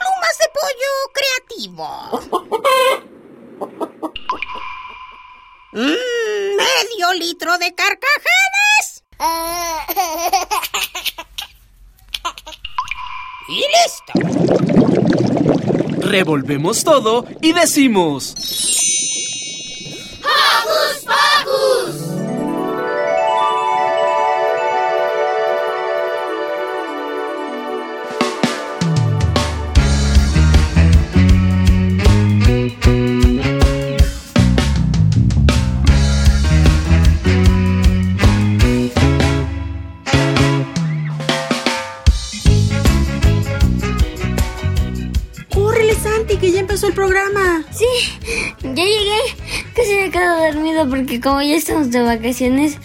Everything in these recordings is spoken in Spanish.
Plumas de pollo creativo. Mm, medio litro de carcajadas. Y listo. Revolvemos todo y decimos... ¡Hocus Pocus! Empezó el programa! Sí, ya llegué. Casi me quedo dormido porque como ya estamos de vacaciones,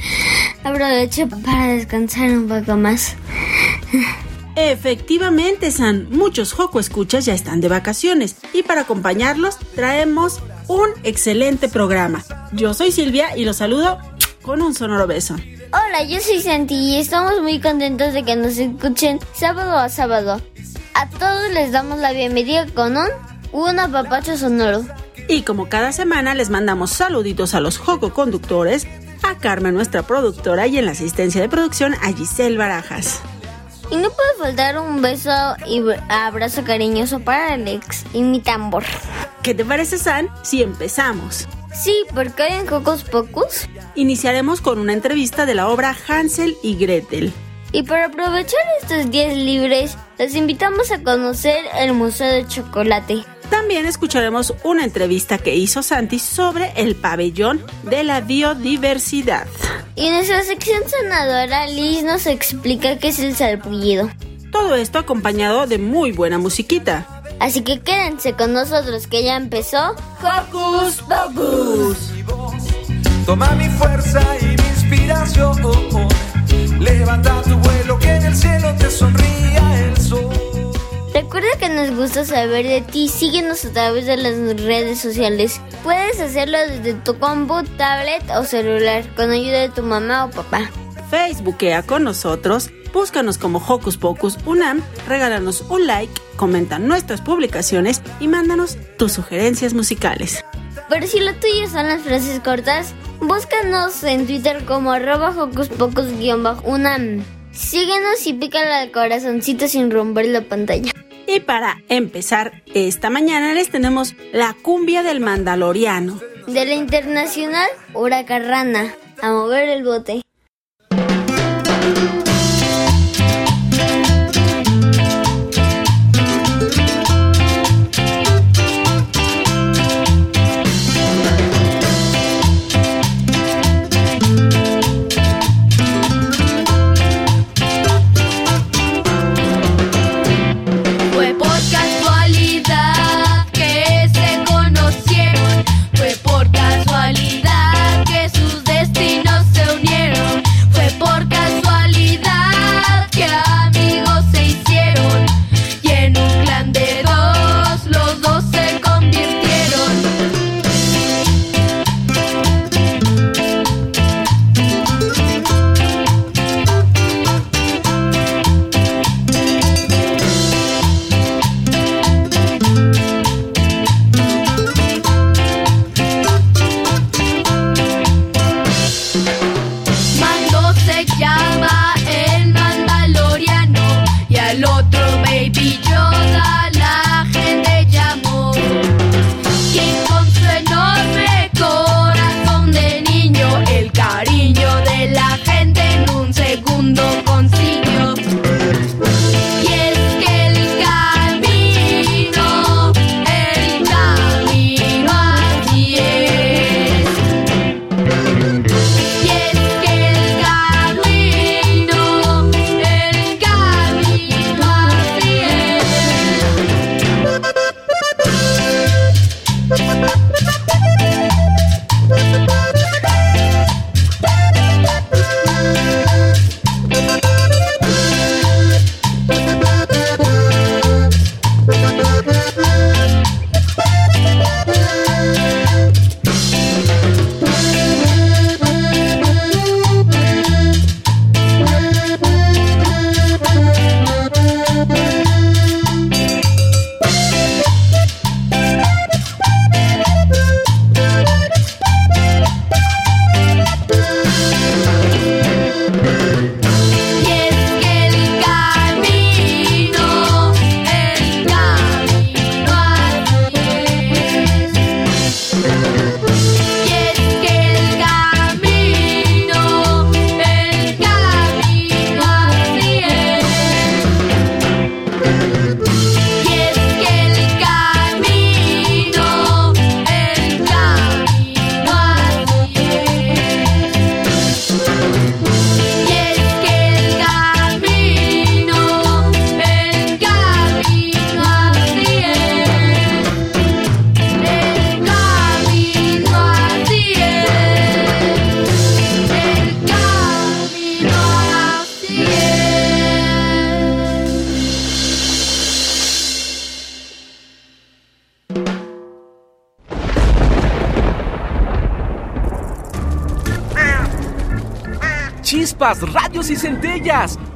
aprovecho para descansar un poco más. Efectivamente, San, muchos Joco escuchas ya están de vacaciones y para acompañarlos traemos un excelente programa. Yo soy Silvia y los saludo con un sonoro beso. Hola, yo soy Santi y estamos muy contentos de que nos escuchen sábado a sábado. A todos les damos la bienvenida con un un apapacho sonoro. Y como cada semana les mandamos saluditos a los Joco conductores, a Carmen, nuestra productora, y en la asistencia de producción a Giselle Barajas. Y no puede faltar un beso y br- abrazo cariñoso para Alex y mi tambor. ¿Qué te parece, San, si empezamos? Sí, porque hoy en Cocos Pocus. Iniciaremos con una entrevista de la obra Hansel y Gretel. Y para aprovechar estos días libres, los invitamos a conocer el Museo de Chocolate. También escucharemos una entrevista que hizo Santi sobre el pabellón de la biodiversidad. Y nuestra sección sanadora, Liz nos explica qué es el salpullido. Todo esto acompañado de muy buena musiquita. Así que quédense con nosotros que ya empezó Hocus Pocus. Toma mi fuerza y mi inspiración. Levanta tu vuelo que en el cielo te sonría el sol. Recuerda que nos gusta saber de ti. Síguenos a través de las redes sociales. Puedes hacerlo desde tu compu, tablet o celular con ayuda de tu mamá o papá. Facebookea con nosotros, búscanos como Hocus Pocus Unam, regálanos un like, comenta nuestras publicaciones y mándanos tus sugerencias musicales. Pero si lo tuyo son las frases cortas, búscanos en Twitter como arroba hocus pocus guion bajo unam. Síguenos y pícale al corazoncito sin romper la pantalla. Y para empezar esta mañana les tenemos la cumbia del Mandaloriano. De la internacional Huracarrana. A mover el bote.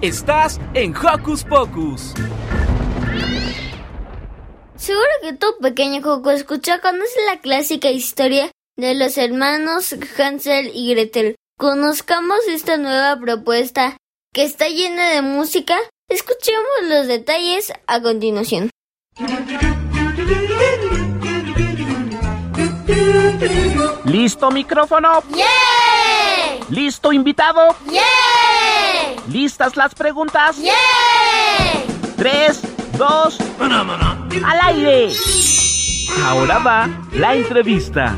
Estás en Hocus Pocus. Seguro que tu pequeño Coco escucha conoce la clásica historia de los hermanos Hansel y Gretel. Conozcamos esta nueva propuesta que está llena de música. Escuchemos los detalles a continuación. ¿Listo micrófono? ¡Yeah! ¿Listo invitado? ¡Yeah! ¿Listas las preguntas? ¡Yeah! Tres, dos, al aire. Ahora va la entrevista.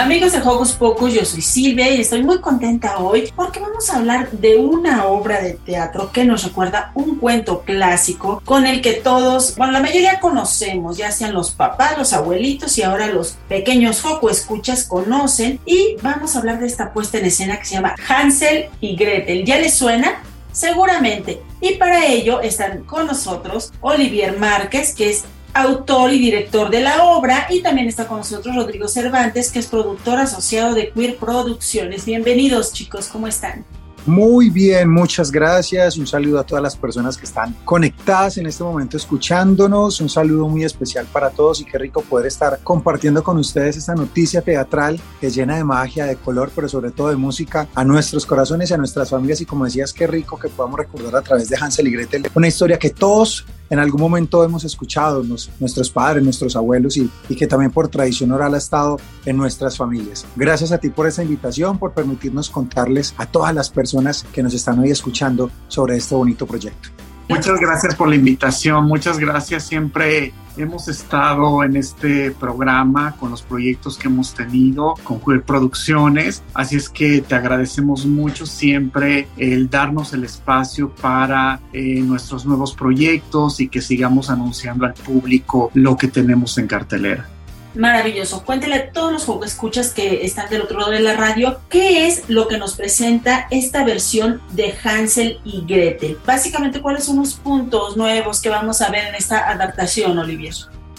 Amigos de Hocus Pocus, yo soy Silvia y estoy muy contenta hoy porque vamos a hablar de una obra de teatro que nos recuerda un cuento clásico con el que todos, bueno, la mayoría conocemos, ya sean los papás, los abuelitos y ahora los pequeños Hocus escuchas conocen y vamos a hablar de esta puesta en escena que se llama Hansel y Gretel. ¿Ya les suena? Seguramente. Y para ello están con nosotros Olivier Márquez, que es autor y director de la obra, y también está con nosotros Rodrigo Cervantes, que es productor asociado de Queer Producciones. Bienvenidos, chicos, ¿cómo están? Muy bien, muchas gracias. Un saludo a todas las personas que están conectadas en este momento escuchándonos. Un saludo muy especial para todos y qué rico poder estar compartiendo con ustedes esta noticia teatral que llena de magia, de color, pero sobre todo de música a nuestros corazones y a nuestras familias. Y como decías, qué rico que podamos recordar a través de Hansel y Gretel una historia que todos en algún momento hemos escuchado, nuestros padres, nuestros abuelos y, y, que también por tradición oral ha estado en nuestras familias. Gracias a ti por esta invitación, por permitirnos contarles a todas las personas que nos están hoy escuchando sobre este bonito proyecto. Muchas gracias por la invitación, muchas gracias. Siempre hemos estado en este programa con los proyectos que hemos tenido con Queer Producciones, así es que te agradecemos mucho siempre el darnos el espacio para eh, nuestros nuevos proyectos y que sigamos anunciando al público lo que tenemos en cartelera. Maravilloso. Cuéntele a todos los escuchas que están del otro lado de la radio qué es lo que nos presenta esta versión de Hansel y Gretel. Básicamente, ¿cuáles son los puntos nuevos que vamos a ver en esta adaptación, Olivier?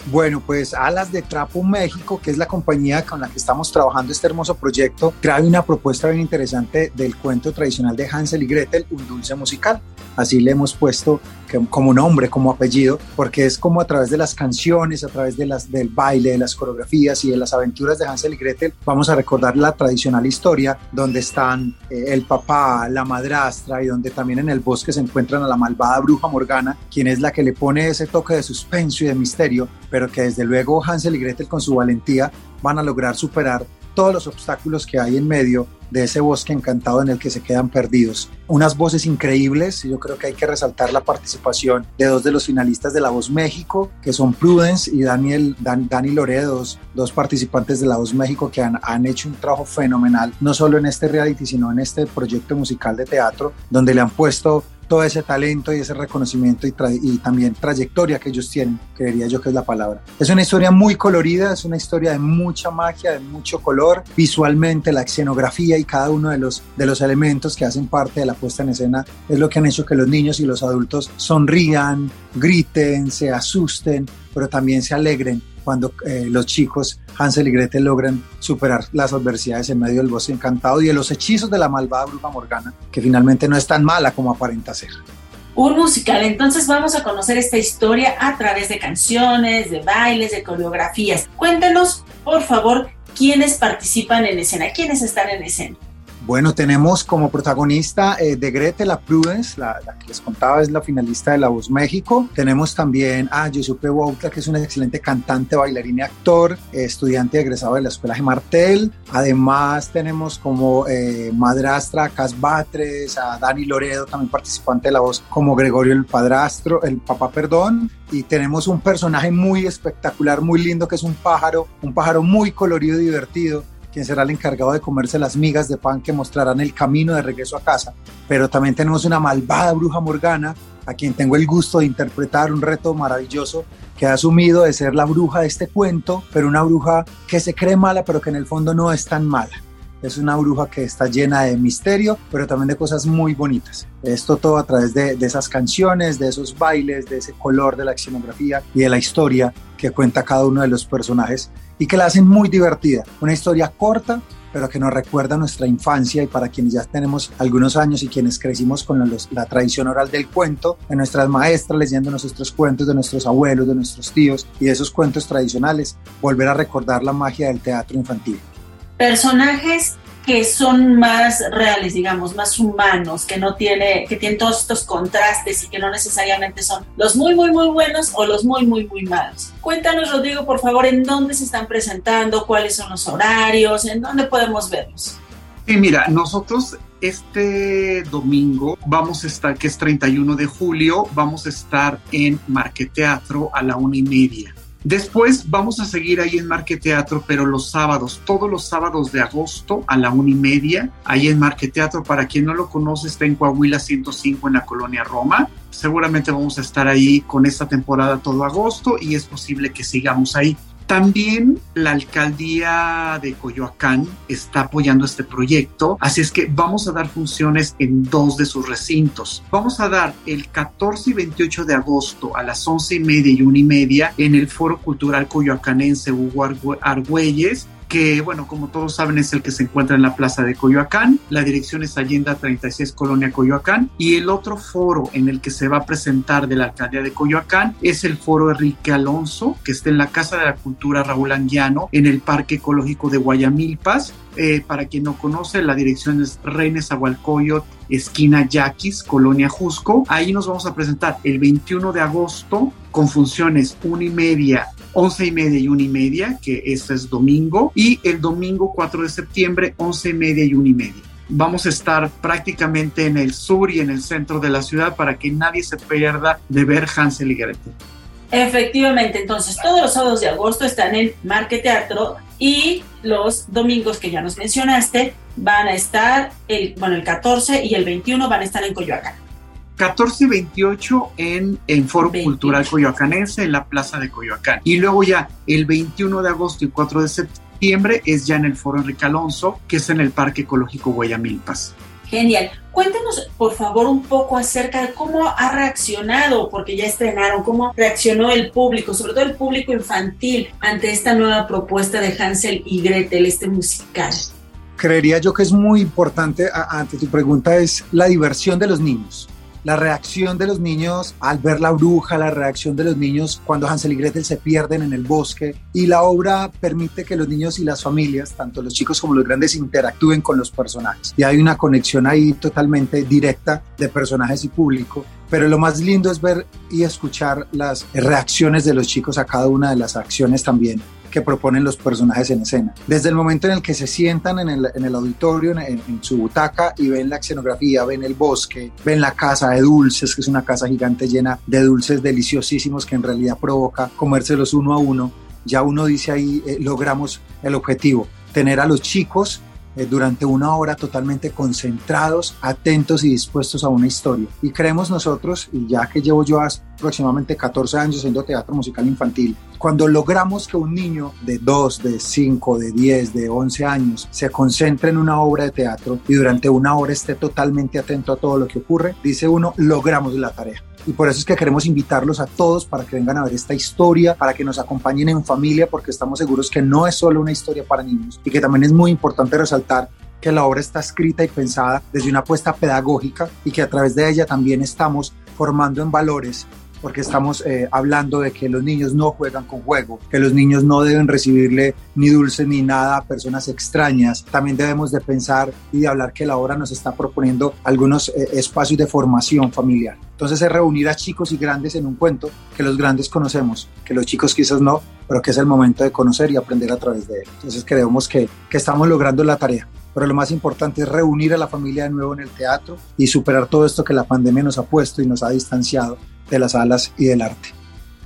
Bueno, pues Alas de Trapo México, que es la compañía con la que estamos trabajando este hermoso proyecto, trae una propuesta bien interesante del cuento tradicional de Hansel y Gretel, un dulce musical. Así le hemos puesto como nombre, como apellido, porque es como a través de las canciones, a través de las, del baile, de las coreografías y de las aventuras de Hansel y Gretel, vamos a recordar la tradicional historia donde están eh, el papá, la madrastra y donde también en el bosque se encuentran a la malvada bruja Morgana, quien es la que le pone ese toque de suspenso y de misterio, pero que desde luego Hansel y Gretel con su valentía van a lograr superar todos los obstáculos que hay en medio de ese bosque encantado en el que se quedan perdidos. Unas voces increíbles, yo creo que hay que resaltar la participación de dos de los finalistas de La Voz México, que son Prudence y Daniel, Dan, Dani Loredo, dos, dos, participantes de La Voz México que han, han hecho un trabajo fenomenal, no solo en este reality, sino en este proyecto musical de teatro, donde le han puesto todo ese talento y ese reconocimiento y, también trayectoria que ellos tienen, creería yo que es la palabra. Es una historia muy colorida, es una historia de mucha magia, de mucho color, visualmente la escenografía y cada uno de los, de los elementos que hacen parte de la puesta en escena es lo que han hecho que los niños y los adultos sonrían, griten, se asusten, pero también se alegren cuando eh, los chicos Hansel y Gretel logran superar las adversidades en medio del bosque encantado y de los hechizos de la malvada bruja Morgana, que finalmente no es tan mala como aparenta ser. Un musical, entonces vamos a conocer esta historia a través de canciones, de bailes, de coreografías. Cuéntenos, por favor, quiénes participan en escena, quiénes están en escena. Bueno, tenemos como protagonista eh, de Gretel la Prudence, la, la, que les contaba es la finalista de La Voz México. Tenemos también a Giuseppe Wouter, que es un excelente cantante, bailarín y actor, eh, estudiante egresado de la Escuela de Martel. Además tenemos como eh, madrastra a Cas Batres, a Dani Loredo, también participante de La Voz, como Gregorio el padrastro, el papá, perdón. Y tenemos un personaje muy espectacular, muy lindo, que es un pájaro, un pájaro muy colorido y divertido, quien será el encargado de comerse las migas de pan que mostrarán el camino de regreso a casa. Pero también tenemos una malvada bruja Morgana, a quien tengo el gusto de interpretar un reto maravilloso que ha asumido de ser la bruja de este cuento, pero una bruja que se cree mala, pero que en el fondo no es tan mala. Es una bruja que está llena de misterio, pero también de cosas muy bonitas. Esto todo a través de, esas canciones, de esos bailes, de ese color de la escenografía y de la historia que cuenta cada uno de los personajes y que la hacen muy divertida. Una historia corta, pero que nos recuerda nuestra infancia y para quienes ya tenemos algunos años y quienes crecimos con la, tradición oral del cuento, de nuestras maestras leyendo nuestros cuentos, de nuestros abuelos, de nuestros tíos y de esos cuentos tradicionales, volver a recordar la magia del teatro infantil. Personajes que son más reales, digamos, más humanos, que no tiene, que tienen todos estos contrastes y que no necesariamente son los muy, muy, muy buenos o los muy, muy, muy malos. Cuéntanos, Rodrigo, por favor, en dónde se están presentando, cuáles son los horarios, en dónde podemos verlos. Sí, mira, nosotros este domingo vamos a estar, que es 31 de julio, vamos a estar en Marqueteatro a la una y media. Después vamos a seguir ahí en Marqueteatro, pero los sábados, todos los sábados de agosto a la una y media, ahí en Marqueteatro, para quien no lo conoce, está en Coahuila 105 en la colonia Roma. Seguramente vamos a estar ahí con esta temporada todo agosto y es posible que sigamos ahí. También la alcaldía de Coyoacán está apoyando este proyecto, así es que vamos a dar funciones en dos de sus recintos. Vamos a dar el 14 y 28 de agosto a las 11 y media y una y media en el Foro Cultural Coyoacanense Hugo Argüelles que, bueno, como todos saben, es el que se encuentra en la plaza de Coyoacán. La dirección es Allenda 36, Colonia Coyoacán. Y el otro foro en el que se va a presentar de la alcaldía de Coyoacán es el foro Enrique Alonso, que está en la Casa de la Cultura Raúl Anguiano, en el Parque Ecológico de Guayamilpas. Eh, para quien no conoce, la dirección es Reines Agualcoyot, esquina Yaquis, Colonia Jusco. Ahí nos vamos a presentar el 21 de agosto con funciones una y media 11 y media y una y media, que este es domingo, y el domingo 4 de septiembre, 11 y media y una y media. Vamos a estar prácticamente en el sur y en el centro de la ciudad para que nadie se pierda de ver Hansel y Gretel. Efectivamente, entonces todos los sábados de agosto están en Marque Teatro y los domingos que ya nos mencionaste van a estar, el, bueno, el 14 y el 21 van a estar en Coyoacán. 14 y 28 en, en Foro 20. Cultural Coyoacanense, en la Plaza de Coyoacán. Y luego ya el 21 de agosto y 4 de septiembre es ya en el Foro Enrique Alonso, que es en el Parque Ecológico Guayamilpas. Genial. Cuéntanos, por favor, un poco acerca de cómo ha reaccionado, porque ya estrenaron, cómo reaccionó el público, sobre todo el público infantil, ante esta nueva propuesta de Hansel y Gretel, este musical. Creería yo que es muy importante, ante tu pregunta, es la diversión de los niños la reacción de los niños al ver la bruja, la reacción de los niños cuando Hansel y Gretel se pierden en el bosque y la obra permite que los niños y las familias, tanto los chicos como los grandes, interactúen con los personajes. Y hay una conexión ahí totalmente directa de personajes y público. Pero lo más lindo es ver y escuchar las reacciones de los chicos a cada una de las acciones también que proponen los personajes en escena. Desde el momento en el que se sientan en el, auditorio, en, en, su butaca y ven la escenografía, ven el bosque, ven la casa de dulces, que es una casa gigante llena de dulces deliciosísimos que en realidad provoca comérselos uno a uno, ya uno dice ahí eh, logramos el objetivo, tener a los chicos eh, durante una hora totalmente concentrados, atentos y dispuestos a una historia. Y creemos nosotros, y ya que llevo yo aproximadamente 14 años haciendo teatro musical infantil, cuando logramos que un niño de 2, de 5, de 10, de 11 años se concentre en una obra de teatro y durante una hora esté totalmente atento a todo lo que ocurre, dice uno, logramos la tarea. Y por eso es que queremos invitarlos a todos para que vengan a ver esta historia, para que nos acompañen en familia, porque estamos seguros que no es solo una historia para niños. Y que también es muy importante resaltar que la obra está escrita y pensada desde una apuesta pedagógica y que a través de ella también estamos formando en valores porque estamos eh, hablando de que los niños no juegan con juego, que los niños no deben recibirle ni dulce ni nada a personas extrañas. También debemos de pensar y de hablar que la obra nos está proponiendo algunos eh, espacios de formación familiar. Entonces es reunir a chicos y grandes en un cuento que los grandes conocemos, que los chicos quizás no, pero que es el momento de conocer y aprender a través de él. Entonces creemos que, que estamos logrando la tarea pero lo más importante es reunir a la familia de nuevo en el teatro y superar todo esto que la pandemia nos ha puesto y nos ha distanciado de las alas y del arte.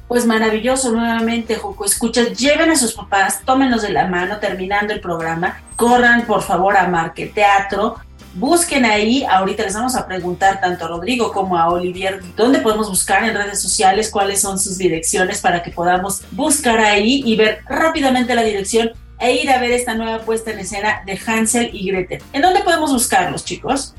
Pues maravilloso nuevamente, Joco. Escuchas, lleven a sus papás, tómenlos de la mano terminando el programa, corran por favor a Marque Teatro, busquen ahí, ahorita les vamos a preguntar tanto a Rodrigo como a Olivier dónde podemos buscar en redes sociales, cuáles son sus direcciones para que podamos buscar ahí y ver rápidamente la dirección e ir a ver esta nueva puesta en escena de Hansel y Gretel. ¿En dónde podemos buscarlos, chicos?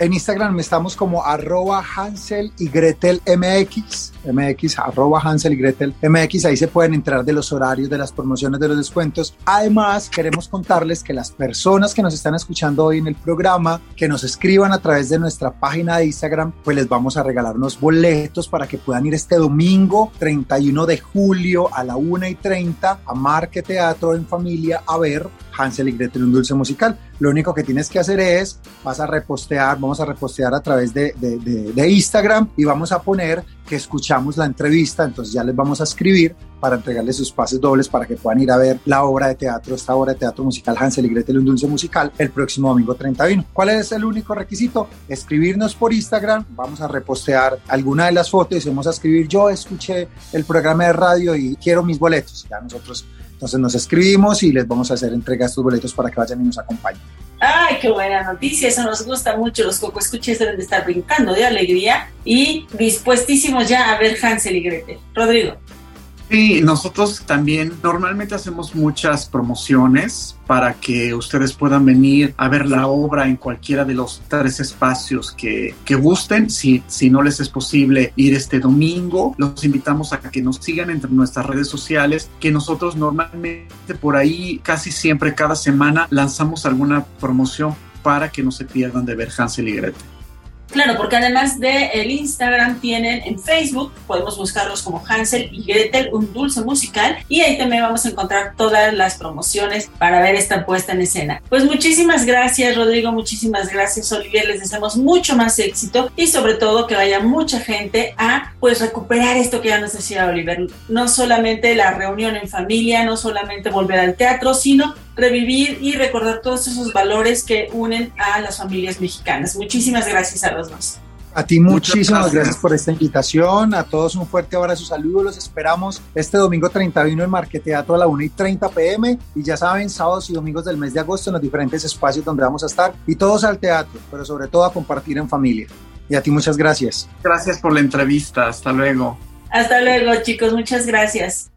En Instagram estamos como arroba Hansel y Gretel MX, MX, arroba Hansel y Gretel MX, ahí se pueden entrar de los horarios, de las promociones, de los descuentos. Además, queremos contarles que las personas que nos están escuchando hoy en el programa, que nos escriban a través de nuestra página de Instagram, pues les vamos a regalar unos boletos para que puedan ir este domingo 31 de julio a la 1 y 30 a Marque Teatro en Familia a ver Hansel y Gretel, un dulce musical. Lo único que tienes que hacer es, vas a repostear, vamos a repostear a través de, de, de, Instagram y vamos a poner que escuchamos la entrevista, entonces ya les vamos a escribir para entregarles sus pases dobles para que puedan ir a ver la obra de teatro, esta obra de teatro musical Hansel y Gretel, un dulce musical, el próximo domingo 31. ¿Cuál es el único requisito? Escribirnos por Instagram, vamos a repostear alguna de las fotos y vamos a escribir, yo escuché el programa de radio y quiero mis boletos. Ya nosotros entonces nos escribimos y les vamos a hacer entrega estos boletos para que vayan y nos acompañen. Ay, qué buena noticia, eso nos gusta mucho. Los Coco Escuches deben de estar brincando de alegría y dispuestísimos ya a ver Hansel y Gretel. Rodrigo. Sí, nosotros también normalmente hacemos muchas promociones para que ustedes puedan venir a ver la obra en cualquiera de los tres espacios que, que gusten. Si, si no les es posible ir este domingo, los invitamos a que nos sigan entre nuestras redes sociales, que nosotros normalmente por ahí casi siempre cada semana lanzamos alguna promoción para que no se pierdan de ver Hansel y Gretel. Claro, porque además de el Instagram tienen en Facebook, podemos buscarlos como Hansel y Gretel, un dulce musical, y ahí también vamos a encontrar todas las promociones para ver esta puesta en escena. Pues muchísimas gracias, Rodrigo, muchísimas gracias, Olivier, les deseamos mucho más éxito y sobre todo que vaya mucha gente a pues recuperar esto que ya nos decía Oliver, no solamente la reunión en familia, no solamente volver al teatro, sino revivir y recordar todos esos valores que unen a las familias mexicanas. Muchísimas gracias a los dos. A ti muchísimas gracias. gracias. por esta invitación. A todos un fuerte abrazo, saludos. Los esperamos este domingo 31 en Marqueteatro a la 1 y 30 pm. Y ya saben, sábados y domingos del mes de agosto en los diferentes espacios donde vamos a estar. Y todos al teatro, pero sobre todo a compartir en familia. Y a ti muchas gracias. Gracias por la entrevista. Hasta luego. Hasta luego, chicos. Muchas gracias.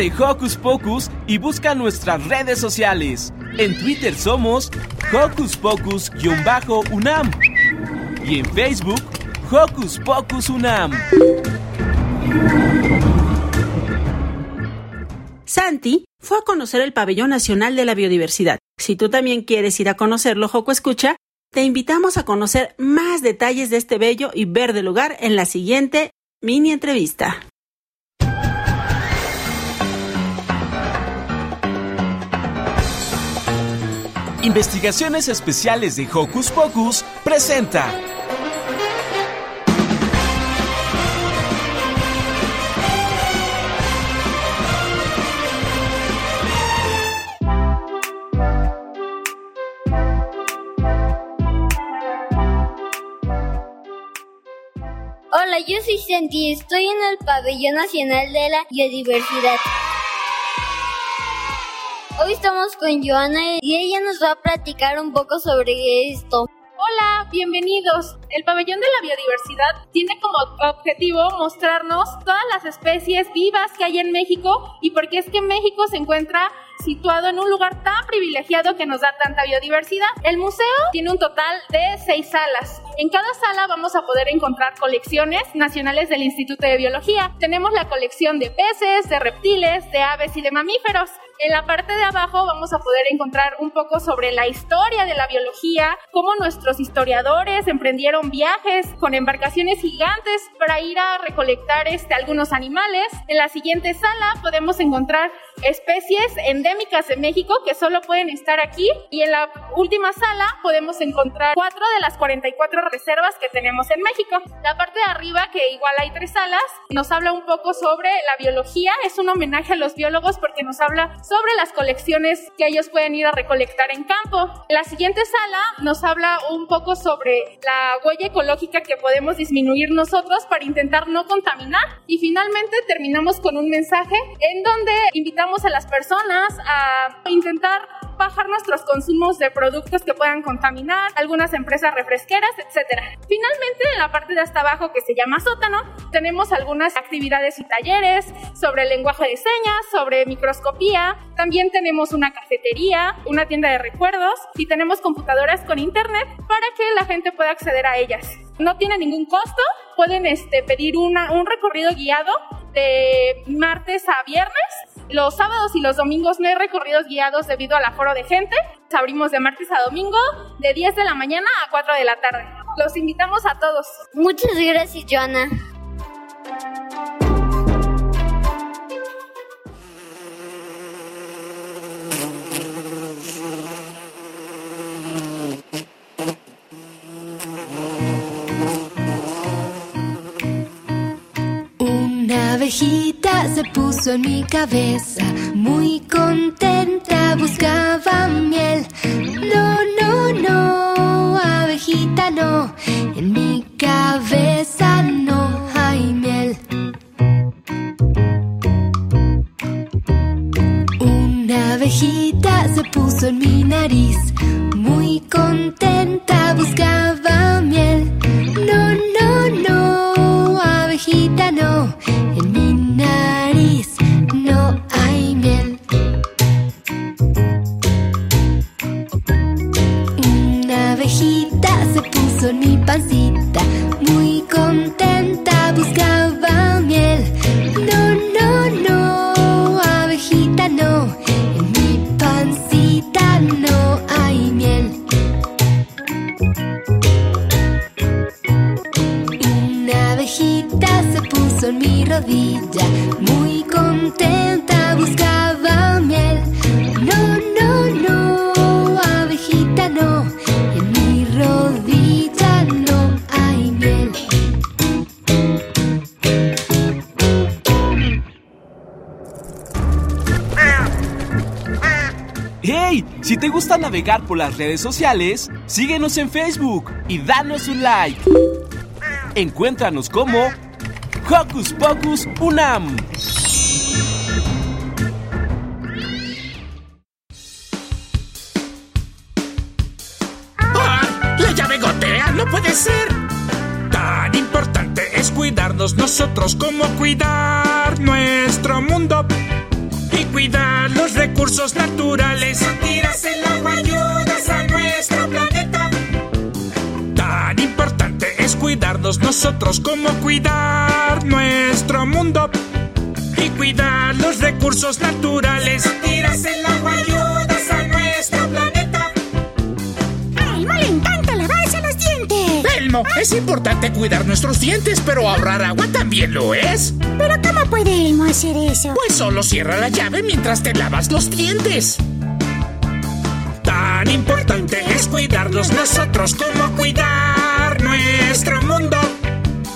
De Hocus Pocus y busca nuestras redes sociales. En Twitter somos Hocus Pocus-UNAM y en Facebook Hocus Pocus UNAM. Santi fue a conocer el Pabellón Nacional de la Biodiversidad. Si tú también quieres ir a conocerlo, Joco Escucha, te invitamos a conocer más detalles de este bello y verde lugar en la siguiente mini entrevista. Investigaciones Especiales de Hocus Pocus presenta Hola, yo soy Santi, estoy en el Pabellón Nacional de la Biodiversidad. Hoy estamos con Joana y ella nos va a platicar un poco sobre esto. Hola, bienvenidos. El pabellón de la biodiversidad tiene como objetivo mostrarnos todas las especies vivas que hay en México y por qué es que México se encuentra situado en un lugar tan privilegiado que nos da tanta biodiversidad. El museo tiene un total de seis salas. En cada sala vamos a poder encontrar colecciones nacionales del Instituto de Biología. Tenemos la colección de peces, de reptiles, de aves y de mamíferos. En la parte de abajo vamos a poder encontrar un poco sobre la historia de la biología, cómo nuestros historiadores emprendieron viajes con embarcaciones gigantes para ir a recolectar este, algunos animales. En la siguiente sala podemos encontrar especies endémicas de México que solo pueden estar aquí y en la última sala podemos encontrar cuatro de las 44 reservas que tenemos en México. La parte de arriba, que igual hay tres salas, nos habla un poco sobre la biología, es un homenaje a los biólogos porque nos habla sobre las colecciones que ellos pueden ir a recolectar en campo. La siguiente sala nos habla un poco sobre la huella ecológica que podemos disminuir nosotros para intentar no contaminar y finalmente terminamos con un mensaje en donde invitamos a las personas a intentar bajar nuestros consumos de productos que puedan contaminar, algunas empresas refresqueras, etc. Finalmente, en la parte de hasta abajo que se llama sótano, tenemos algunas actividades y talleres sobre lenguaje de señas, sobre microscopía, también tenemos una cafetería, una tienda de recuerdos y tenemos computadoras con internet para que la gente pueda acceder a ellas. No tiene ningún costo, pueden este, pedir una, un recorrido guiado de martes a viernes. Los sábados y los domingos no hay recorridos guiados debido al aforo de gente. Abrimos de martes a domingo de 10 de la mañana a 4 de la tarde. Los invitamos a todos. Muchas gracias, Joana. En mi cabeza, muy contenta buscaba miel. No, no, no, abejita no, las redes sociales, síguenos en Facebook y danos un like. Encuéntranos como Hocus Pocus Unam. ¡Ah! ¡La llave gotea! ¡No puede ser! Tan importante es cuidarnos nosotros como cuidar nuestro mundo y cuidar los recursos naturales. Tiras el agua, ayudas cuidarnos nosotros como cuidar nuestro mundo y cuidar los recursos naturales. Tiras el agua, ayudas a nuestro planeta. A Elmo le encanta lavarse los dientes. Elmo, es importante cuidar nuestros dientes, pero ahorrar agua también lo es. ¿Pero cómo puede Elmo hacer eso? Pues solo cierra la llave mientras te lavas los dientes. Tan importante es cuidarnos nosotros como cuidar nuestro mundo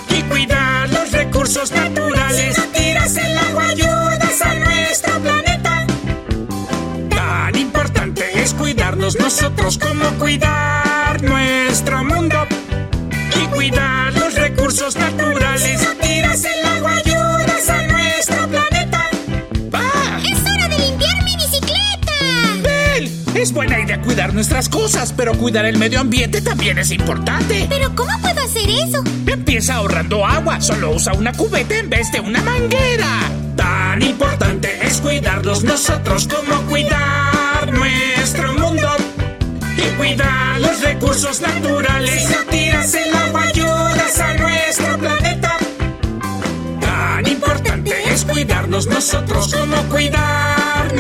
y cuidar los recursos naturales. Tiras el agua, ayudas a nuestro planeta. Tan importante es cuidarnos nosotros como cuidar nuestro mundo y cuidar los recursos naturales. Tiras el buena idea cuidar nuestras cosas, pero cuidar el medio ambiente también es importante. ¿Pero cómo puedo hacer eso? Empieza ahorrando agua, solo usa una cubeta en vez de una manguera. Tan importante es cuidarnos nosotros como cuidar nuestro mundo y cuidar los recursos naturales. Si no tiras el agua, ayudas a nuestro planeta. Tan importante es cuidarnos nosotros como cuidar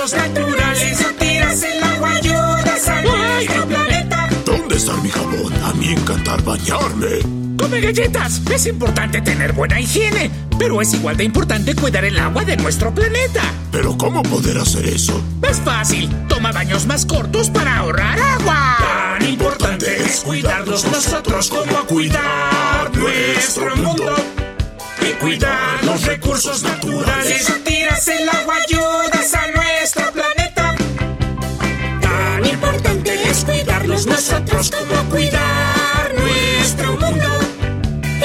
recursos naturales. Si no tiras el agua, ayudas a nuestro planeta. ¿Dónde está mi jabón? A mí encantar bañarme. Come galletas. Es importante tener buena higiene, pero es igual de importante cuidar el agua de nuestro planeta. ¿Pero cómo poder hacer eso? Es fácil. Toma baños más cortos para ahorrar agua. Tan importante es cuidarnos nosotros como cuidar nuestro mundo y cuidar los recursos naturales. Si no tiras el agua, ayudas nosotros como cuidar nuestro mundo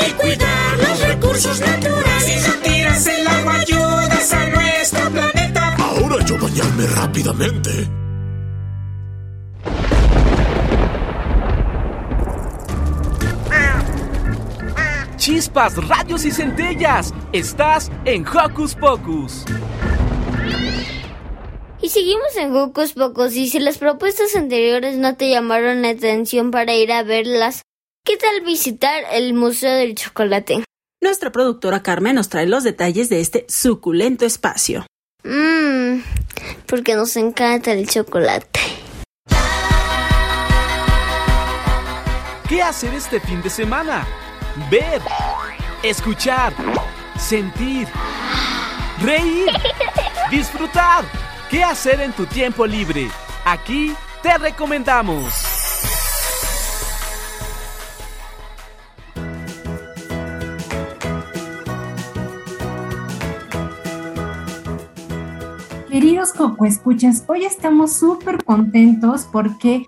y cuidar los recursos naturales. Si no tiras el agua, ayudas a nuestro planeta. Ahora yo bañarme rápidamente. Chispas, rayos y centellas. Estás en Hocus Pocus. Y seguimos en Hocus Pocus y si las propuestas anteriores no te llamaron la atención para ir a verlas, ¿qué tal visitar el Museo del Chocolate? Nuestra productora Carmen nos trae los detalles de este suculento espacio. Mmm, porque nos encanta el chocolate. ¿Qué hacer este fin de semana? Ver, escuchar, sentir, reír, disfrutar. ¿Qué hacer en tu tiempo libre? Aquí te recomendamos. Queridos Coco Escuchas, hoy estamos súper contentos porque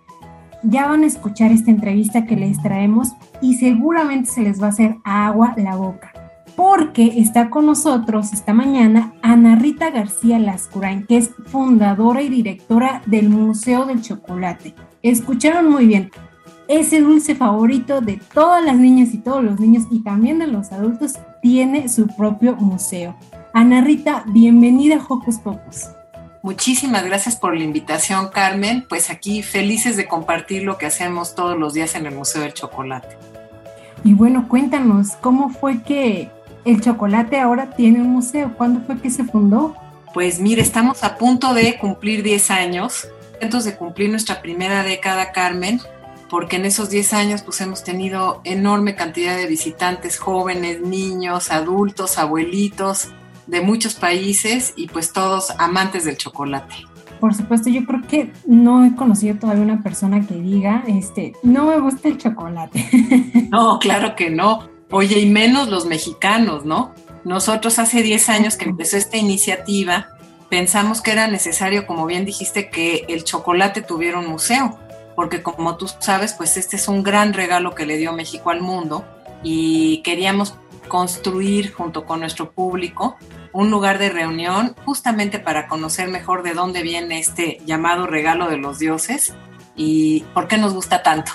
ya van a escuchar esta entrevista que les traemos y seguramente se les va a hacer agua la boca. Porque está con nosotros esta mañana Ana Rita García Lascurain, que es fundadora y directora del Museo del Chocolate. Escucharon muy bien. Ese dulce favorito de todas las niñas y todos los niños y también de los adultos tiene su propio museo. Ana Rita, bienvenida a Hocus Pocus. Muchísimas gracias por la invitación, Carmen. Pues aquí felices de compartir lo que hacemos todos los días en el Museo del Chocolate. Y bueno, cuéntanos, ¿cómo fue que el chocolate ahora tiene un museo? ¿Cuándo fue que se fundó? Pues mire, estamos a punto de cumplir 10 años, antes de cumplir nuestra primera década, Carmen, porque en esos 10 años pues hemos tenido enorme cantidad de visitantes jóvenes, niños, adultos, abuelitos de muchos países y pues todos amantes del chocolate. Por supuesto, yo creo que no he conocido todavía una persona que diga, este, no me gusta el chocolate. No, claro que no. Oye, y menos los mexicanos, ¿no? Nosotros hace 10 años que empezó esta iniciativa, pensamos que era necesario, como bien dijiste, que el chocolate tuviera un museo, porque como tú sabes, pues este es un gran regalo que le dio México al mundo y queríamos construir junto con nuestro público un lugar de reunión justamente para conocer mejor de dónde viene este llamado regalo de los dioses y por qué nos gusta tanto.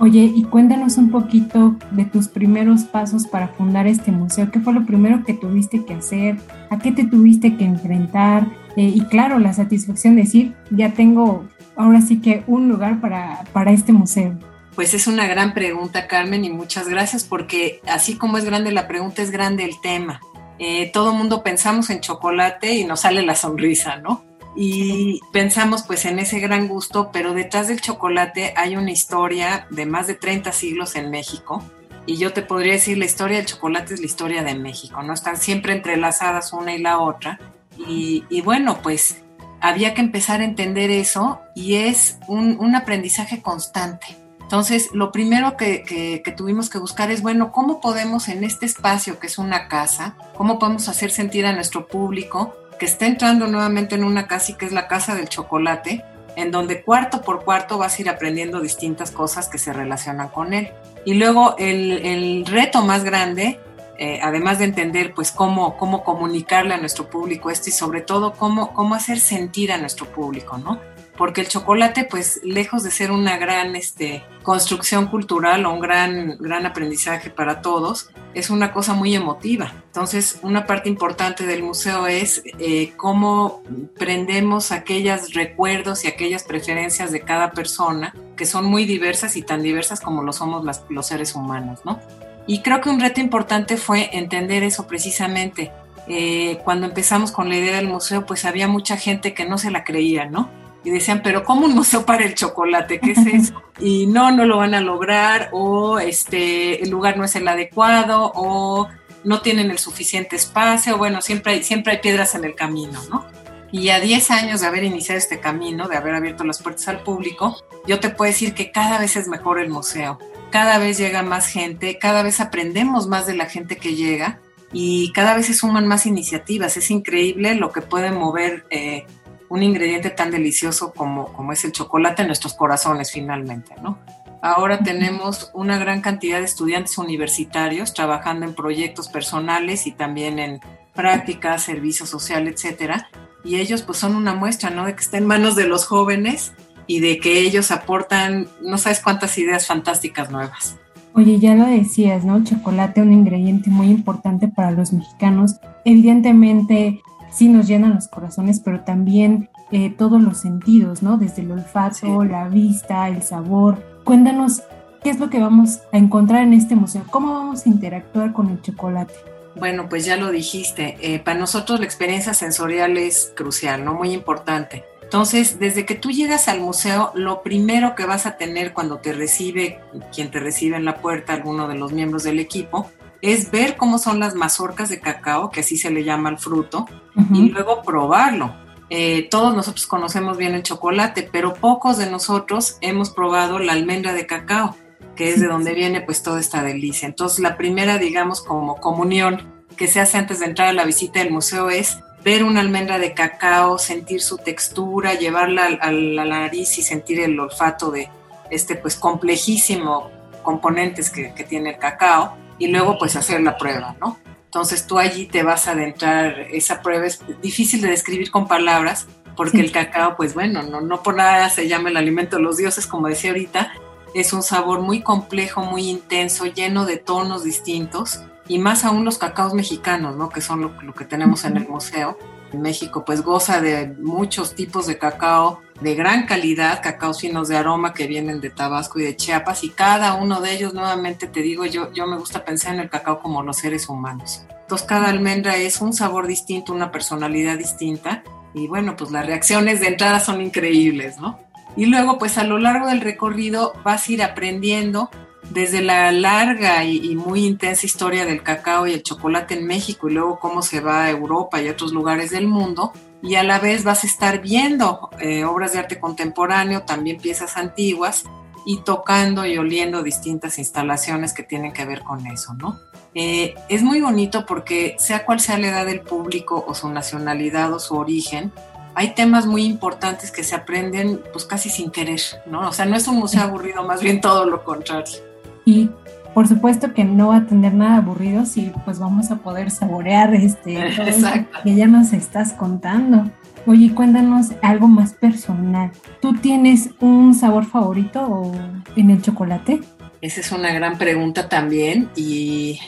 Oye, y cuéntanos un poquito de tus primeros pasos para fundar este museo. ¿Qué fue lo primero que tuviste que hacer? ¿A qué te tuviste que enfrentar? Eh, y claro, la satisfacción de decir, ya tengo ahora sí que un lugar para, para este museo. Pues es una gran pregunta, Carmen, y muchas gracias porque así como es grande la pregunta, es grande el tema. Eh, todo mundo pensamos en chocolate y nos sale la sonrisa, ¿no? Y pensamos pues en ese gran gusto, pero detrás del chocolate hay una historia de más de 30 siglos en México. Y yo te podría decir, la historia del chocolate es la historia de México, ¿no? Están siempre entrelazadas una y la otra. Y, bueno, pues había que empezar a entender eso y es un, aprendizaje constante. Entonces, lo primero que, que, tuvimos que buscar es, bueno, ¿cómo podemos en este espacio que es una casa, cómo podemos hacer sentir a nuestro público está entrando nuevamente en una casa y que es la casa del chocolate, en donde cuarto por cuarto vas a ir aprendiendo distintas cosas que se relacionan con él. Y luego el, reto más grande, eh, además de entender pues cómo, cómo comunicarle a nuestro público esto y sobre todo cómo, cómo hacer sentir a nuestro público, ¿no? Porque el chocolate, pues lejos de ser una gran este, construcción cultural o un gran, gran aprendizaje para todos, es una cosa muy emotiva. Entonces, una parte importante del museo es eh, cómo prendemos aquellos recuerdos y aquellas preferencias de cada persona, que son muy diversas y tan diversas como lo somos los seres humanos, ¿no? Y creo que un reto importante fue entender eso precisamente. Eh, cuando empezamos con la idea del museo, pues había mucha gente que no se la creía, ¿no? Y decían, pero ¿cómo un museo para el chocolate? ¿Qué es eso? Y no, no lo van a lograr, o este, el lugar no es el adecuado, o no tienen el suficiente espacio, bueno, siempre hay, siempre hay piedras en el camino, ¿no? Y a 10 años de haber iniciado este camino, de haber abierto las puertas al público, yo te puedo decir que cada vez es mejor el museo, cada vez llega más gente, cada vez aprendemos más de la gente que llega y cada vez se suman más iniciativas. Es increíble lo que puede mover eh, un ingrediente tan delicioso como, como es el chocolate en nuestros corazones finalmente, ¿no? Ahora tenemos una gran cantidad de estudiantes universitarios trabajando en proyectos personales y también en prácticas, servicio social, etcétera. Y ellos pues son una muestra, ¿no? De que está en manos de los jóvenes y de que ellos aportan no sabes cuántas ideas fantásticas nuevas. Oye, ya lo decías, ¿no? chocolate, un ingrediente muy importante para los mexicanos. Evidentemente, sí nos llenan los corazones, pero también eh, todos los sentidos, ¿no? Desde el olfato, la vista, el sabor. Cuéntanos qué es lo que vamos a encontrar en este museo, cómo vamos a interactuar con el chocolate. Bueno, pues ya lo dijiste, eh, para nosotros la experiencia sensorial es crucial, ¿no? Muy importante. Entonces, desde que tú llegas al museo, lo primero que vas a tener cuando te recibe, quien te recibe en la puerta, alguno de los miembros del equipo, es ver cómo son las mazorcas de cacao, que así se le llama al fruto, y luego probarlo. Eh, todos nosotros conocemos bien el chocolate, pero pocos de nosotros hemos probado la almendra de cacao, que es de donde viene pues toda esta delicia. Entonces la primera, digamos, como comunión que se hace antes de entrar a la visita del museo es ver una almendra de cacao, sentir su textura, llevarla a la nariz y sentir el olfato de este pues complejísimo componentes que, que tiene el cacao y luego pues hacer la prueba, ¿no? Entonces tú allí te vas a adentrar, esa prueba es difícil de describir con palabras, porque el cacao, pues bueno, no, no por nada se llama el alimento de los dioses, como decía ahorita, es un sabor muy complejo, muy intenso, lleno de tonos distintos, y más aún los cacaos mexicanos, ¿no? Que son lo, lo que tenemos en el museo. México pues goza de muchos tipos de cacao de gran calidad, cacaos finos de aroma que vienen de Tabasco y de Chiapas y cada uno de ellos, nuevamente te digo, yo, yo me gusta pensar en el cacao como los seres humanos. Entonces cada almendra es un sabor distinto, una personalidad distinta y bueno, pues las reacciones de entrada son increíbles, ¿no? Y luego pues a lo largo del recorrido vas a ir aprendiendo desde la larga y, muy intensa historia del cacao y el chocolate en México y luego cómo se va a Europa y otros lugares del mundo, y a la vez vas a estar viendo eh, obras de arte contemporáneo, también piezas antiguas, y tocando y oliendo distintas instalaciones que tienen que ver con eso, ¿no? Eh, es muy bonito porque sea cual sea la edad del público o su nacionalidad o su origen, hay temas muy importantes que se aprenden pues casi sin querer, ¿no? O sea, no es un museo aburrido, más bien todo lo contrario y por supuesto que no va a tener nada aburrido y pues vamos a poder saborear este todo que ya nos estás contando. Oye, cuéntanos algo más personal. ¿Tú tienes un sabor favorito en el chocolate? Esa es una gran pregunta también y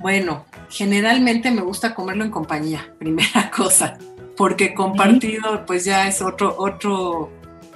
bueno, generalmente me gusta comerlo en compañía, primera cosa, porque compartido pues ya es otro, otro,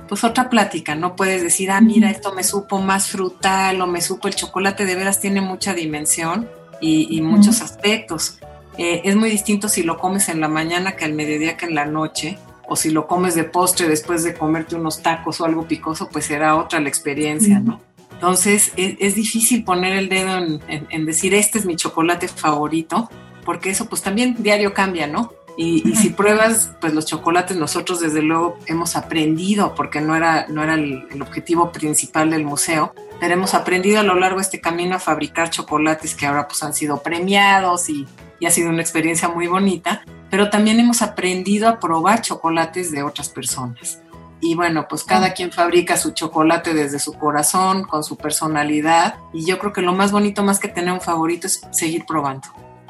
pues otra plática, no puedes decir, ah, mira, esto me supo más frutal o me supo el chocolate, de veras tiene mucha dimensión y, muchos aspectos. Eh, es muy distinto si lo comes en la mañana que al mediodía que en la noche, o si lo comes de postre después de comerte unos tacos o algo picoso, pues será otra la experiencia, ¿no? Entonces es, difícil poner el dedo en, decir este es mi chocolate favorito, porque eso pues también diario cambia, ¿no? Y, si pruebas pues los chocolates, nosotros desde luego hemos aprendido, porque no era, no era el, objetivo principal del museo, pero hemos aprendido a lo largo de este camino a fabricar chocolates que ahora pues han sido premiados y, y ha sido una experiencia muy bonita, pero también hemos aprendido a probar chocolates de otras personas. Y bueno, pues cada quien fabrica su chocolate desde su corazón, con su personalidad. Y yo creo que lo más bonito, más que tener un favorito, es seguir probando.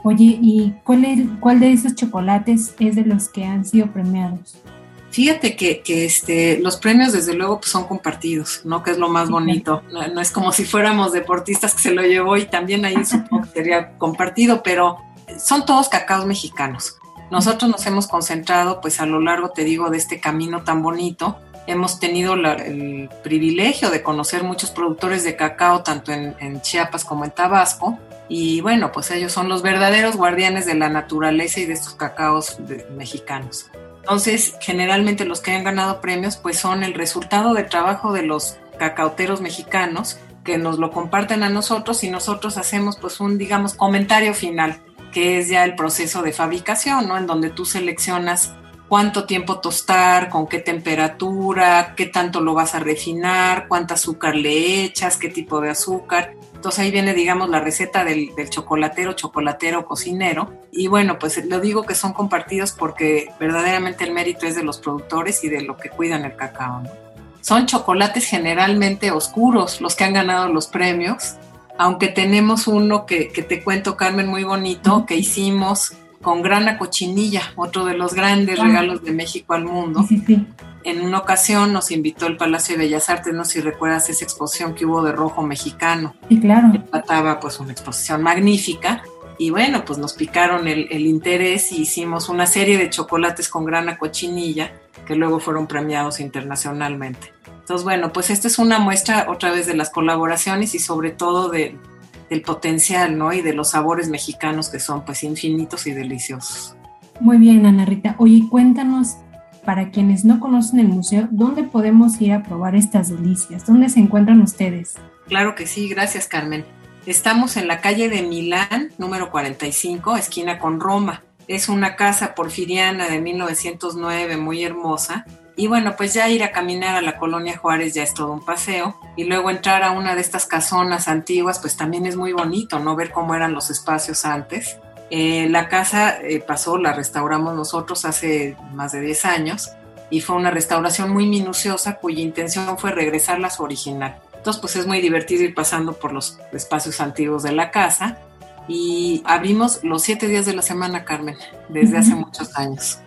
Oye, ¿y cuál, cuál de esos chocolates es de los que han sido premiados? Fíjate que, que este, los premios desde luego pues, son compartidos, ¿no? Que es lo más bonito. No, no, es como si fuéramos deportistas que se lo llevó y también ahí supongo que sería compartido, pero son todos cacaos mexicanos. Nosotros nos hemos concentrado, pues a lo largo, te digo, de este camino tan bonito. Hemos tenido el privilegio de conocer muchos productores de cacao, tanto en, Chiapas como en Tabasco. Y bueno, pues ellos son los verdaderos guardianes de la naturaleza y de estos cacaos mexicanos. Entonces, generalmente los que han ganado premios, pues son el resultado del trabajo de los cacauteros mexicanos que nos lo comparten a nosotros y nosotros hacemos pues un, digamos, comentario final que es ya el proceso de fabricación, ¿no? En donde tú seleccionas cuánto tiempo tostar, con qué temperatura, qué tanto lo vas a refinar, cuánto azúcar le echas, qué tipo de azúcar. Entonces ahí viene, digamos, la receta del, chocolatero, chocolatero, cocinero. Y bueno, pues lo digo que son compartidos porque verdaderamente el mérito es de los productores y de lo que cuidan el cacao. Son chocolates generalmente oscuros los que han ganado los premios aunque tenemos uno que, te cuento, Carmen, muy bonito, que hicimos con grana cochinilla, otro de los grandes ah. regalos de México al mundo. En una ocasión nos invitó el Palacio de Bellas Artes, no sé si recuerdas esa exposición que hubo de rojo mexicano. Sí, claro. Trataba pues una exposición magnífica. Y bueno, pues nos picaron el, el interés y hicimos una serie de chocolates con grana cochinilla que luego fueron premiados internacionalmente. Entonces, bueno, pues esta es una muestra otra vez de las colaboraciones y sobre todo del potencial, ¿no? Y de los sabores mexicanos que son pues infinitos y deliciosos. Muy bien, Ana Rita. Oye, cuéntanos, para quienes no conocen el museo, ¿dónde podemos ir a probar estas delicias? ¿Dónde se encuentran ustedes? Claro que sí, gracias Carmen. Estamos en la calle de Milán, número 45, esquina con Roma. Es una casa porfiriana de 1909 muy hermosa y bueno, pues ya ir a caminar a la colonia Juárez ya es todo un paseo. Y luego entrar a una de estas casonas antiguas, pues también es muy bonito, ¿no? Ver cómo eran los espacios antes. Eh, la casa eh, pasó, la restauramos nosotros hace más de 10 años y fue una restauración muy minuciosa cuya intención fue regresarla a su original. Entonces, pues es muy divertido ir pasando por los espacios antiguos de la casa y abrimos los siete días de la semana, Carmen, desde hace muchos años.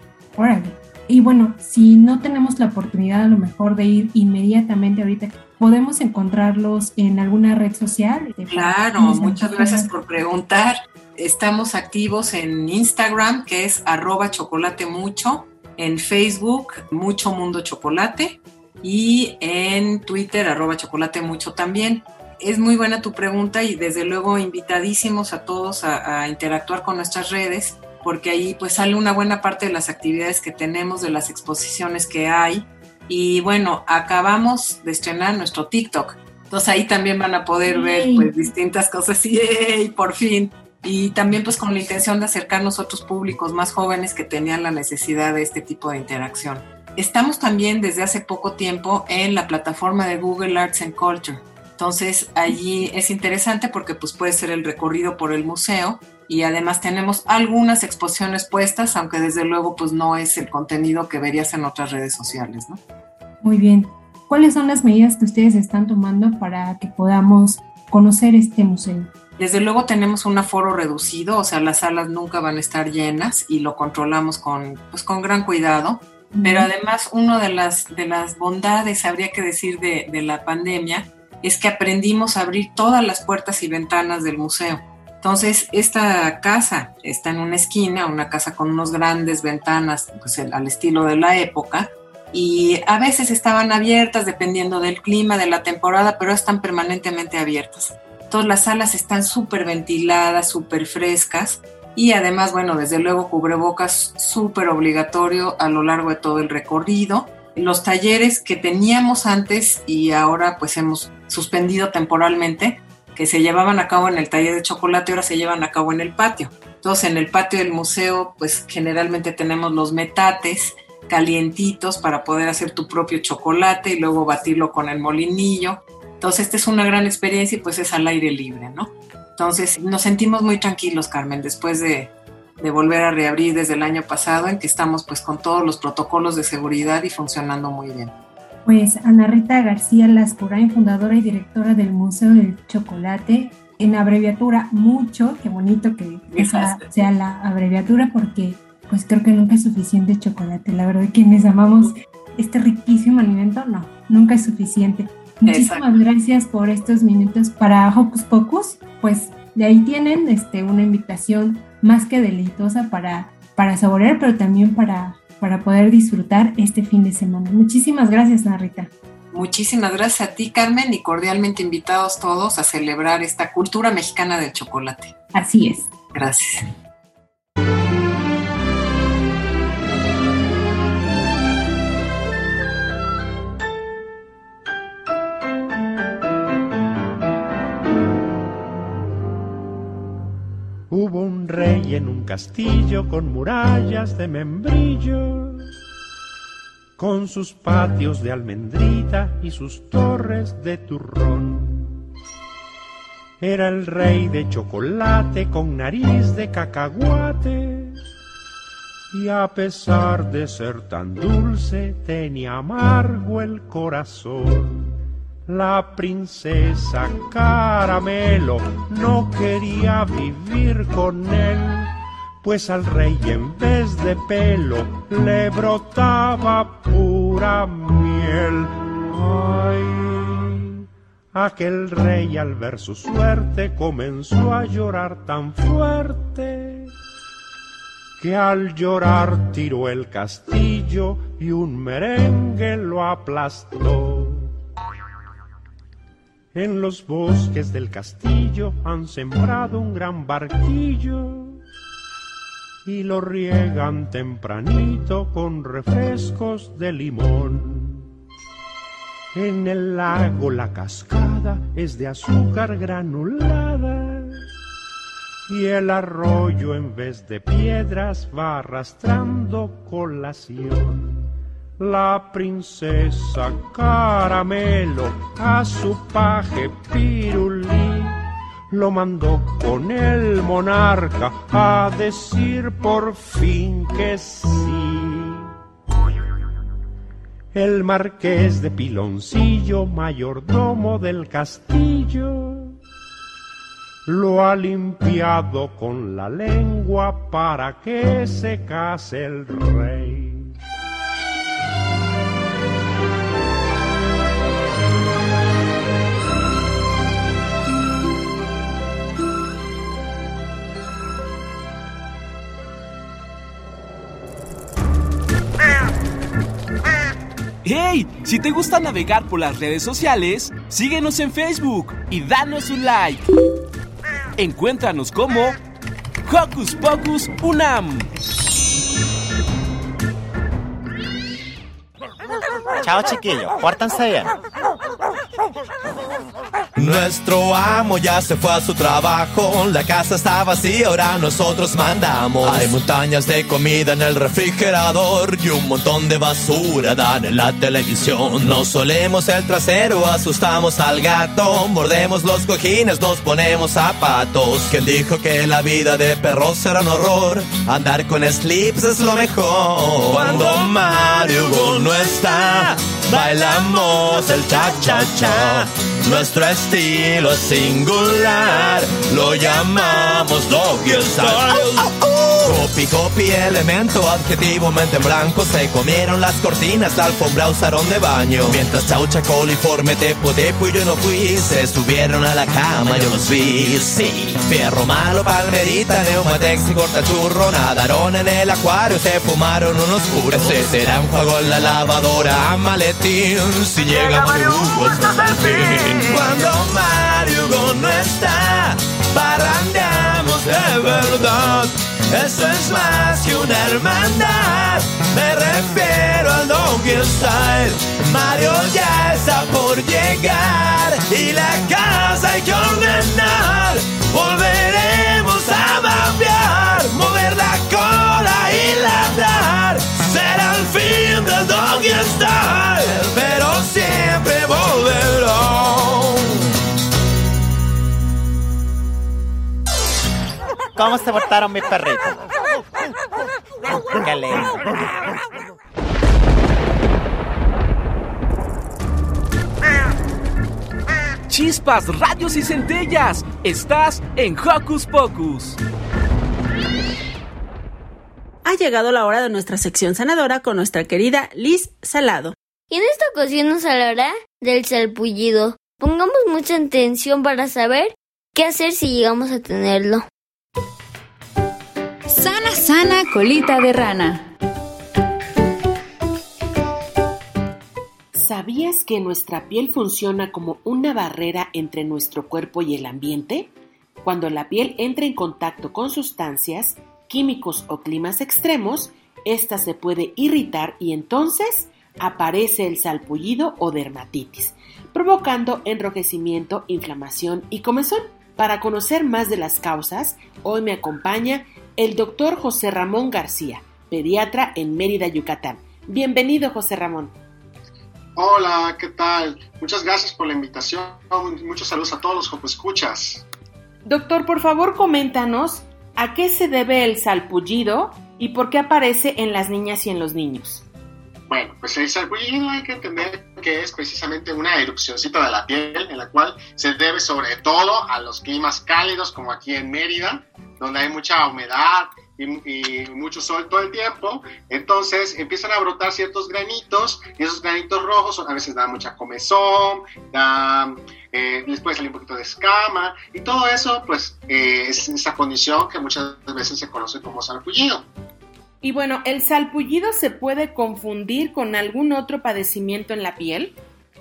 Y bueno, si no tenemos la oportunidad a lo mejor de ir inmediatamente ahorita, ¿podemos encontrarlos en alguna red social? Claro, muchas gracias por preguntar. Estamos activos en Instagram, que es arroba chocolate mucho, en Facebook, mucho mundo chocolate, y en Twitter, arroba chocolate mucho también. Es muy buena tu pregunta y desde luego invitadísimos a todos a, a interactuar con nuestras redes porque ahí pues sale una buena parte de las actividades que tenemos, de las exposiciones que hay. Y bueno, acabamos de estrenar nuestro TikTok. Entonces ahí también van a poder ver pues distintas cosas y por fin. Y también pues con la intención de acercarnos a otros públicos más jóvenes que tenían la necesidad de este tipo de interacción. Estamos también desde hace poco tiempo en la plataforma de Google Arts and Culture. Entonces allí es interesante porque pues puede ser el recorrido por el museo y además tenemos algunas exposiciones puestas, aunque desde luego pues no es el contenido que verías en otras redes sociales, ¿no? Muy bien. ¿Cuáles son las medidas que ustedes están tomando para que podamos conocer este museo? Desde luego tenemos un aforo reducido, o sea, las salas nunca van a estar llenas y lo controlamos con, pues, con gran cuidado. Pero además, una de las, de las bondades, habría que decir, de, de la pandemia, es que aprendimos a abrir todas las puertas y ventanas del museo. Entonces, esta casa está en una esquina, una casa con unos grandes ventanas, pues al estilo de la época, y a veces estaban abiertas dependiendo del clima, de la temporada, pero están permanentemente abiertas. Todas las salas están súper ventiladas, súper frescas, y además, bueno, desde luego cubrebocas súper obligatorio a lo largo de todo el recorrido. Los talleres que teníamos antes y ahora pues hemos suspendido temporalmente, que se llevaban a cabo en el taller de chocolate, ahora se llevan a cabo en el patio. Entonces en el patio del museo pues generalmente tenemos los metates calientitos para poder hacer tu propio chocolate y luego batirlo con el molinillo. Entonces esta es una gran experiencia y pues es al aire libre, ¿no? Entonces nos sentimos muy tranquilos, Carmen, después de, de volver a reabrir desde el año pasado, en que estamos pues con todos los protocolos de seguridad y funcionando muy bien. Pues Ana Rita García Lascurain, fundadora y directora del Museo del Chocolate, en abreviatura mucho, qué bonito que esa sea la abreviatura porque pues creo que nunca es suficiente chocolate, la verdad quienes amamos este riquísimo alimento, no, nunca es suficiente. Muchísimas gracias por estos minutos para Hocus Pocus, pues de ahí tienen este, una invitación más que deleitosa para, para saborear, pero también para, para poder disfrutar este fin de semana. Muchísimas gracias, Narita. Muchísimas gracias a ti, Carmen, y cordialmente invitados todos a celebrar esta cultura mexicana del chocolate. Así es. Gracias. Un rey en un castillo con murallas de membrillo, con sus patios de almendrita y sus torres de turrón. Era el rey de chocolate con nariz de cacahuate, y a pesar de ser tan dulce tenía amargo el corazón. La princesa Caramelo no quería vivir con él, pues al rey en vez de pelo le brotaba pura miel. Ay, aquel rey al ver su suerte comenzó a llorar tan fuerte que al llorar tiró el castillo y un merengue lo aplastó. En los bosques del castillo han sembrado un gran barquillo y lo riegan tempranito con refrescos de limón. En el lago la cascada es de azúcar granulada y el arroyo en vez de piedras va arrastrando colación. La princesa Caramelo a su paje Pirulí lo mandó con el monarca a decir por fin que sí. El marqués de Piloncillo, mayordomo del castillo, lo ha limpiado con la lengua para que se case el rey. ¡Hey! Si te gusta navegar por las redes sociales, síguenos en Facebook y danos un like. Encuéntranos como Hocus Pocus Unam. Chao chiquillos, pórtanse bien. Nuestro amo ya se fue a su trabajo, la casa está vacía, ahora nosotros mandamos. Hay montañas de comida en el refrigerador y un montón de basura dan en la televisión. Nos solemos el trasero, asustamos al gato, mordemos los cojines, nos ponemos zapatos. ¿Quién dijo que la vida de perros era un horror? Andar con slips es lo mejor. Cuando Mario no está, bailamos el cha cha cha. Nuestro estilo es singular, lo llamamos doggy style. Copy, copy, elemento, adjetivo, mente en blanco Se comieron las cortinas, la alfombra usaron de baño Mientras chaucha, coliforme, tepo, tepo y yo no fui Se subieron a la cama, yo los vi, sí Fierro malo, palmerita, neumatex y corta churro Nadaron en el acuario, se fumaron unos puros Se será un juego en la lavadora, maletín Si llega Mario Hugo, hasta el fin Cuando Mario no está Parrandeamos de verdad eso es más que una hermandad. Me refiero al Doggy Style. Mario ya está por llegar y la casa hay que ordenar. Volveremos a babear, mover la cola y ladrar. Será el fin del Doggy Style, ¿Cómo se portaron mis perritos? Qué lindo. Chispas, radios y centellas. Estás en Hocus Pocus. Ha llegado la hora de nuestra sección sanadora con nuestra querida Liz Salado. Y en esta ocasión nos hablará del salpullido. Pongamos mucha atención para saber qué hacer si llegamos a tenerlo. Colita de rana. ¿Sabías que nuestra piel funciona como una barrera entre nuestro cuerpo y el ambiente? Cuando la piel entra en contacto con sustancias, químicos o climas extremos, ésta se puede irritar y entonces aparece el salpullido o dermatitis, provocando enrojecimiento, inflamación y comezón. Para conocer más de las causas, hoy me acompaña el doctor José Ramón García, pediatra en Mérida, Yucatán. Bienvenido, José Ramón. Hola, ¿qué tal? Muchas gracias por la invitación. Muchos saludos a todos los que escuchas. Doctor, por favor, coméntanos a qué se debe el salpullido y por qué aparece en las niñas y en los niños. Bueno, pues el salpullido hay que entender que es precisamente una erupcióncita de la piel en la cual se debe sobre todo a los climas cálidos como aquí en Mérida, donde hay mucha humedad y, mucho sol todo el tiempo, entonces empiezan a brotar ciertos granitos y esos granitos rojos a veces dan mucha comezón, dan, eh, les puede un poquito de escama y todo eso pues eh, es esa condición que muchas veces se conoce como salpullido. Y bueno, ¿el salpullido se puede confundir con algún otro padecimiento en la piel?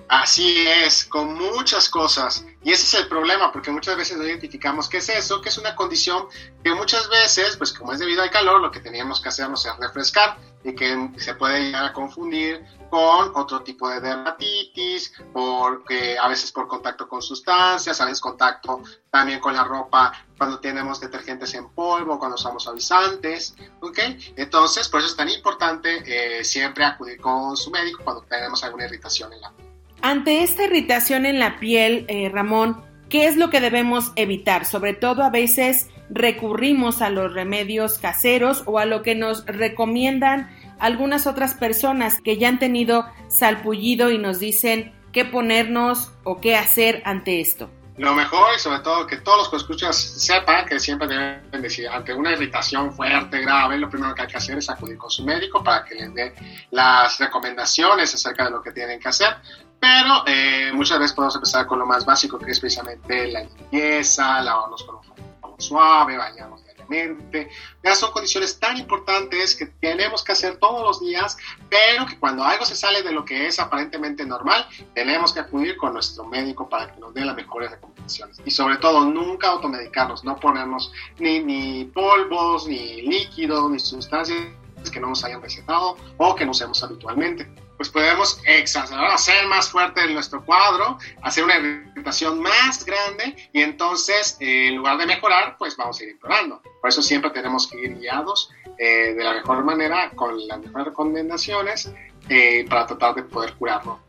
Así es, con muchas cosas. Y ese es el problema, porque muchas veces no identificamos qué es eso, que es una condición que muchas veces, pues como es debido al calor, lo que teníamos que hacernos es refrescar y que se puede llegar a confundir con otro tipo de dermatitis, porque a veces por contacto con sustancias, a veces contacto también con la ropa cuando tenemos detergentes en polvo, cuando usamos avisantes, ¿ok? Entonces, por eso es tan importante eh, siempre acudir con su médico cuando tenemos alguna irritación en la piel. Ante esta irritación en la piel, eh, Ramón, ¿qué es lo que debemos evitar? Sobre todo a veces recurrimos a los remedios caseros o a lo que nos recomiendan algunas otras personas que ya han tenido salpullido y nos dicen qué ponernos o qué hacer ante esto. Lo mejor y sobre todo que todos los que escuchas sepan que siempre deben decir, ante una irritación fuerte, grave, lo primero que hay que hacer es acudir con su médico para que les dé las recomendaciones acerca de lo que tienen que hacer. Pero eh, muchas veces podemos empezar con lo más básico, que es precisamente la limpieza, lavarnos con un jabón suave, bañarnos diariamente. Ya son condiciones tan importantes que tenemos que hacer todos los días, pero que cuando algo se sale de lo que es aparentemente normal, tenemos que acudir con nuestro médico para que nos dé las mejores recomendaciones. Y sobre todo, nunca automedicarnos, no ponernos ni, ni polvos, ni líquidos, ni sustancias que no nos hayan recetado o que no usemos habitualmente pues podemos exacerbar, hacer más fuerte nuestro cuadro, hacer una irritación más grande y entonces eh, en lugar de mejorar, pues vamos a ir empeorando. Por eso siempre tenemos que ir guiados eh, de la mejor manera, con las mejores recomendaciones, eh, para tratar de poder curarlo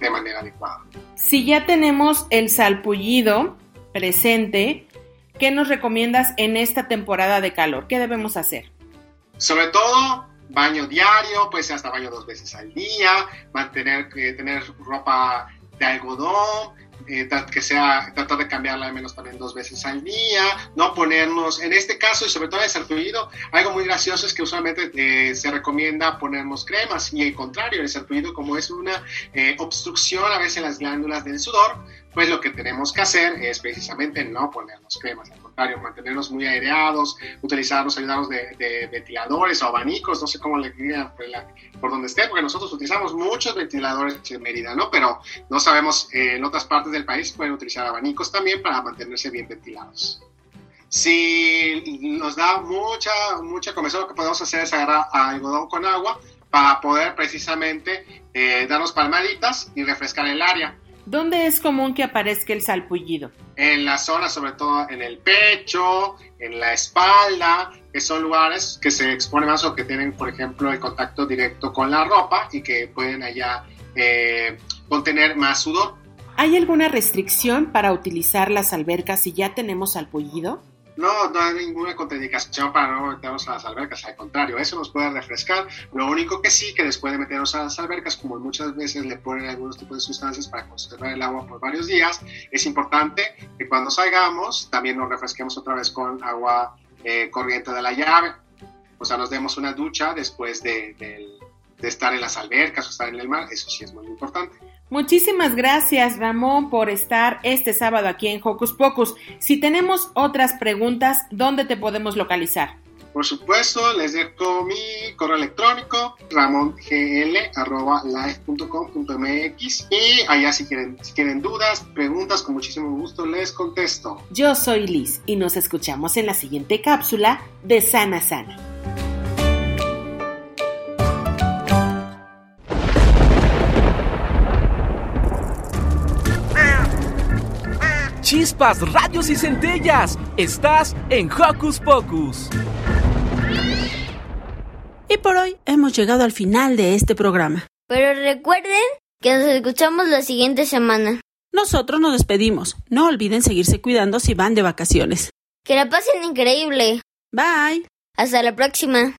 de manera adecuada. Si ya tenemos el salpullido presente, ¿qué nos recomiendas en esta temporada de calor? ¿Qué debemos hacer? Sobre todo baño diario, puede ser hasta baño dos veces al día, mantener, eh, tener ropa de algodón, eh, que sea, tratar de cambiarla al menos también dos veces al día, no ponernos, en este caso y sobre todo en el sarpullido, algo muy gracioso es que usualmente eh, se recomienda ponernos cremas y el contrario, el sarpullido como es una eh, obstrucción a veces en las glándulas del sudor, pues lo que tenemos que hacer es precisamente no ponernos cremas, al contrario, mantenernos muy aireados, utilizarnos, ayudarnos de, ventiladores o abanicos, no sé cómo le digan por, donde esté, porque nosotros utilizamos muchos ventiladores en Mérida, ¿no? Pero no sabemos, eh, en otras partes del país pueden utilizar abanicos también para mantenerse bien ventilados. Si nos da mucha, mucha comezón, lo que podemos hacer es agarrar algodón con agua para poder precisamente eh, darnos palmaditas y refrescar el área. ¿Dónde es común que aparezca el salpullido? En la zona, sobre todo en el pecho, en la espalda, que son lugares que se exponen más o que tienen, por ejemplo, el contacto directo con la ropa y que pueden allá eh, contener más sudor. ¿Hay alguna restricción para utilizar las albercas si ya tenemos salpullido? No, no hay ninguna contraindicación para no meternos a las albercas, al contrario, eso nos puede refrescar. Lo único que sí, que después de meternos a las albercas, como muchas veces le ponen algunos tipos de sustancias para conservar el agua por varios días, es importante que cuando salgamos también nos refresquemos otra vez con agua eh, corriente de la llave. O sea, nos demos una ducha después de, de estar en las albercas o estar en el mar, eso sí es muy importante. Muchísimas gracias Ramón por estar este sábado aquí en Hocus Pocus. Si tenemos otras preguntas, ¿dónde te podemos localizar? Por supuesto, les dejo mi correo electrónico ramongl.live.com.mx y allá si quieren, si quieren dudas, preguntas, con muchísimo gusto les contesto. Yo soy Liz y nos escuchamos en la siguiente cápsula de Sana Sana. Chispas, radios y centellas. Estás en Hocus Pocus. Y por hoy hemos llegado al final de este programa. Pero recuerden que nos escuchamos la siguiente semana. Nosotros nos despedimos. No olviden seguirse cuidando si van de vacaciones. Que la pasen increíble. Bye. Hasta la próxima.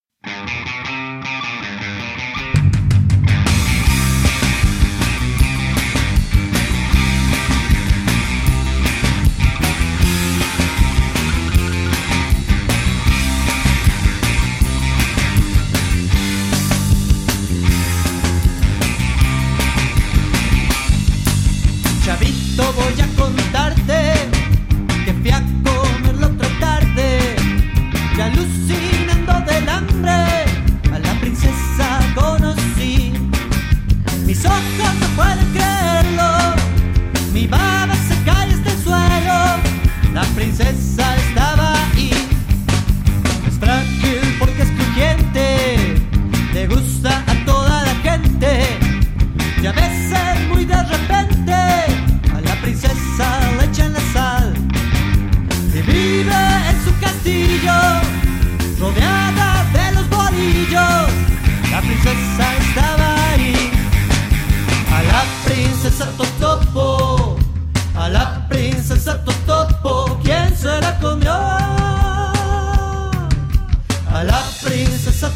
esa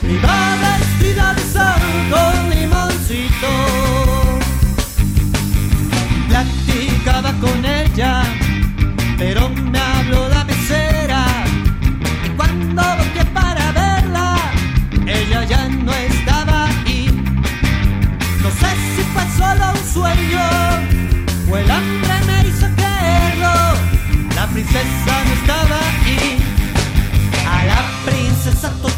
privada vestida de sal con limoncito. Platicaba con ella, pero me habló la mesera y cuando volví para verla, ella ya no estaba ahí. No sé si fue solo un sueño o el hambre me hizo creerlo. La princesa no estaba さと